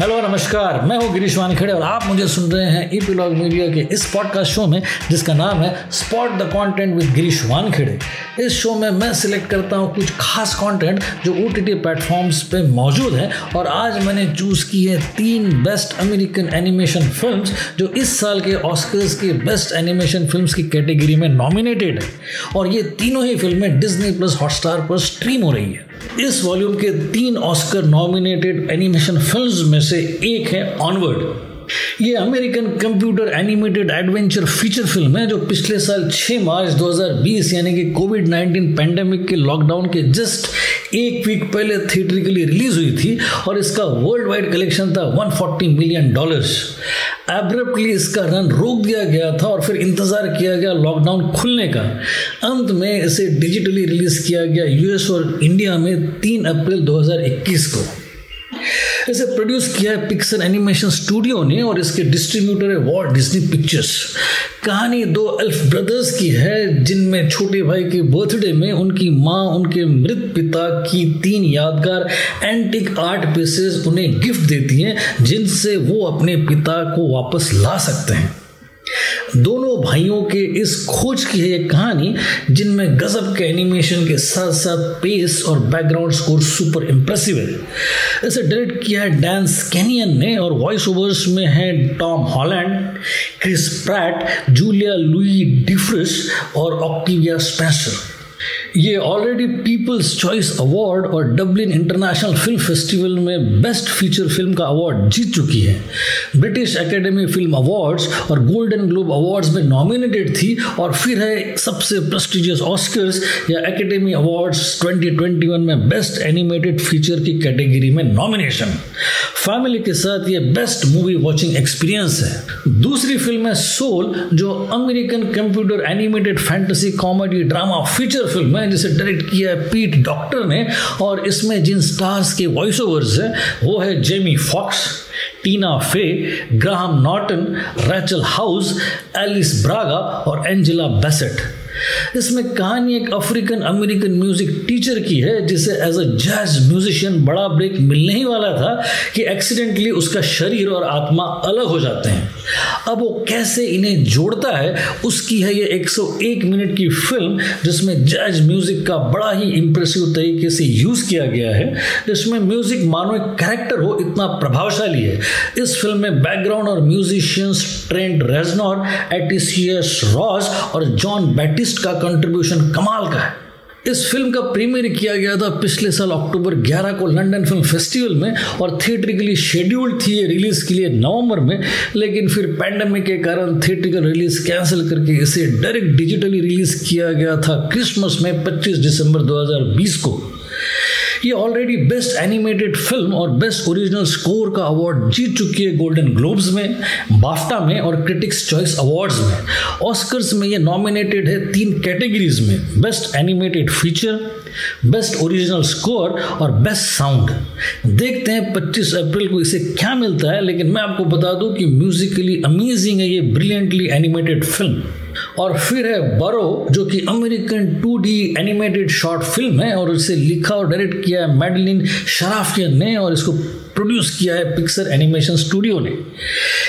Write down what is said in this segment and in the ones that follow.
Hello नमस्कार। मैं हूँ गिरीश वानखेड़े और आप मुझे सुन रहे हैं ई ईपीलॉग मीडिया के इस पॉडकास्ट शो में, जिसका नाम है spot the content with Girish Wankhede. इस शो में मैं सिलेक्ट करता हूँ कुछ खास कंटेंट जो ओ टी प्लेटफॉर्म्स पे मौजूद है और आज मैंने चूज़ की है तीन बेस्ट अमेरिकन एनिमेशन फ़िल्म जो इस साल के ऑस्कर्स के बेस्ट एनिमेशन फ़िल्म की कैटेगरी में नॉमिनेटेड है। और ये तीनों ही फ़िल्में डिजनी प्लस हॉटस्टार पर स्ट्रीम हो रही है। इस वॉल्यूम के तीन ऑस्कर नॉमिनेटेड एनिमेशन फिल्म्स में से एक है ऑनवर्ड ये American computer animated adventure feature film है जो पिछले साल 6 मार्च 2020 यानी कि कोविड 19 पेंडेमिक के लॉकडाउन के जस्ट एक वीक पहले थिएटर के लिए रिलीज़ हुई थी और इसका वर्ल्ड वाइड कलेक्शन था 140 मिलियन डॉलर्स एब्रप्टली इसका रन रोक दिया गया था और फिर इंतज़ार किया गया लॉकडाउन खुलने का। अंत में इसे डिजिटली रिलीज़ किया गया यूएस और इंडिया में 3 अप्रैल 2021 को। इसे प्रोड्यूस किया है पिक्सर एनिमेशन स्टूडियो ने और इसके डिस्ट्रीब्यूटर है वॉल्ट डिज्नी पिक्चर्स कहानी दो अल्फ ब्रदर्स की है, जिनमें छोटे भाई के बर्थडे में उनकी माँ, उनके मृत पिता की तीन यादगार एंटिक आर्ट पीसेस उन्हें गिफ्ट देती हैं, जिनसे वो अपने पिता को वापस ला सकते हैं। दोनों भाइयों के इस खोज की है एक कहानी, जिनमें गजब के एनिमेशन के साथ साथ पेस और बैकग्राउंड स्कोर सुपर इम्प्रेसिव है। इसे डायरेक्ट किया है डैन स्कैनियन ने और वॉइस ओवर्स में है Tom Holland Chris Pratt Julia Louis Dreyfus और ऑक्टिविया स्पेंसर ये ऑलरेडी पीपल्स चॉइस अवार्ड और डबलिन इंटरनेशनल फ़िल्म फेस्टिवल में बेस्ट फीचर फ़िल्म का अवार्ड जीत चुकी है। ब्रिटिश एकेडमी फ़िल्म अवार्ड्स और गोल्डन ग्लोब अवार्ड्स में नॉमिनेटेड थी और फिर है सबसे प्रेस्टिजियस ऑस्कर्स या एकेडमी अवार्ड्स 2021 में बेस्ट एनिमेटेड फीचर की कैटेगरी में नॉमिनेशन फैमिली के साथ ये बेस्ट मूवी वॉचिंग एक्सपीरियंस है। दूसरी फ़िल्म है सोल जो American computer animated fantasy comedy drama feature film है। जिसे डायरेक्ट किया है पीट डॉक्टर ने, और इसमें जिन स्टार्स के वॉइस ओवर्स हैं, वो है Jamie Foxx Tina Fey Graham Norton Rachel House Alice Braga और एंजिला बेसेट इसमें कहानी एक अफ्रीकन अमेरिकन म्यूज़िक टीचर की है, जिसे एज अ जैज म्यूजिशियन बड़ा ब्रेक मिलने ही वाला था कि एक्सीडेंटली उसका शरीर और आत्मा अलग हो जाते हैं। अब वो कैसे इन्हें जोड़ता है, उसकी है ये 101 मिनट की फ़िल्म जिसमें जैज म्यूज़िक का बड़ा ही इंप्रेसिव तरीके से यूज़ किया गया है, जिसमें म्यूज़िक मानो एक कैरेक्टर हो, इतना प्रभावशाली है। इस फ़िल्म में बैकग्राउंड और musicians Trent Reznor Atticus Ross और जॉन बैटिस्ट का कंट्रीब्यूशन कमाल का है। इस फ़िल्म का प्रीमियर किया गया था पिछले साल अक्टूबर 11 को लंदन फ़िल्म फेस्टिवल में और थिएटर के लिए शेड्यूल्ड थी ये रिलीज़ के लिए नवंबर में, लेकिन फिर पैंडमिक के कारण थिएटरिकल रिलीज़ कैंसिल करके इसे डायरेक्ट डिजिटली रिलीज़ किया गया था क्रिसमस में 25 दिसंबर 2020 को। ये ऑलरेडी बेस्ट एनिमेटेड फ़िल्म और बेस्ट ओरिजिनल स्कोर का अवार्ड जीत चुकी है गोल्डन ग्लोब्स में बाफ्टा में और क्रिटिक्स चॉइस अवार्ड्स में। ऑस्कर्स में ये नॉमिनेटेड है तीन कैटेगरीज में। Best animated feature best original score और बेस्ट साउंड देखते हैं 25 अप्रैल को इसे क्या मिलता है, लेकिन मैं आपको बता दूँ कि म्यूजिकली अमेजिंग है ये ब्रिलियंटली एनिमेटेड फ़िल्म और फिर है बरो, जो कि American 2D animated short film है, और इसे लिखा और डायरेक्ट किया है मेडलिन शराफियन ने, और इसको प्रोड्यूस किया है पिक्सर एनिमेशन स्टूडियो ने।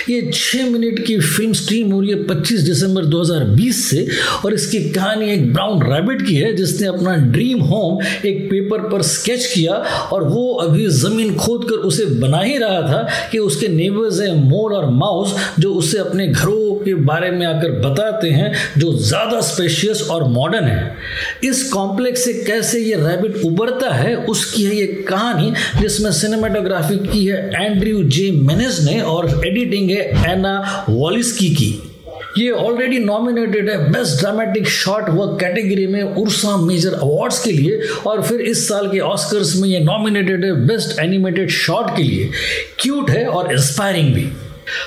ये छः मिनट की फ़िल्म स्ट्रीम हो रही है 25 दिसंबर 2020 से, और इसकी कहानी एक ब्राउन रैबिट की है, जिसने अपना ड्रीम होम एक पेपर पर स्केच किया, और वो अभी ज़मीन खोद कर उसे बना ही रहा था कि उसके नेबर्स हैं मोर और माउस जो उसे अपने घरों के बारे में आकर बताते हैं, जो ज़्यादा स्पेशियस और मॉडर्न है। इस कॉम्प्लेक्स से कैसे ये रैबिट उबरता है, उसकी है ये कहानी, जिसमें सिनेमाटोग्राफी की है एंड्रयू जे मेनेज ने, और एडिटिंग है एना वॉलिस्की की। ये ऑलरेडी नॉमिनेटेड है best dramatic short work category में उर्सा मेजर अवार्ड्स के लिए और फिर इस साल के ऑस्कर्स में ये नॉमिनेटेड है बेस्ट एनिमेटेड शॉर्ट के लिए। क्यूट है और इंस्पायरिंग भी।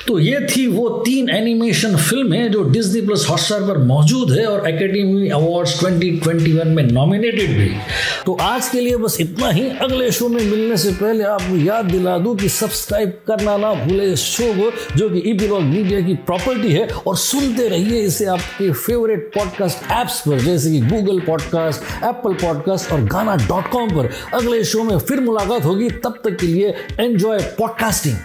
तो ये थी वो तीन एनिमेशन फ़िल्में जो डिज्नी प्लस हॉटस्टार पर मौजूद है और एकेडमी अवार्ड्स 2021 में नॉमिनेटेड भी। तो आज के लिए बस इतना ही। अगले शो में मिलने से पहले आपको याद दिला दूँ कि सब्सक्राइब करना ना भूले इस शो को, जो कि ईपीलॉग मीडिया की प्रॉपर्टी है और सुनते रहिए इसे आपके फेवरेट पॉडकास्ट एप्स पर, जैसे कि गूगल पॉडकास्ट एप्पल पॉडकास्ट और गाना डॉट कॉम पर। अगले शो में फिर मुलाकात होगी। तब तक के लिए एंजॉय पॉडकास्टिंग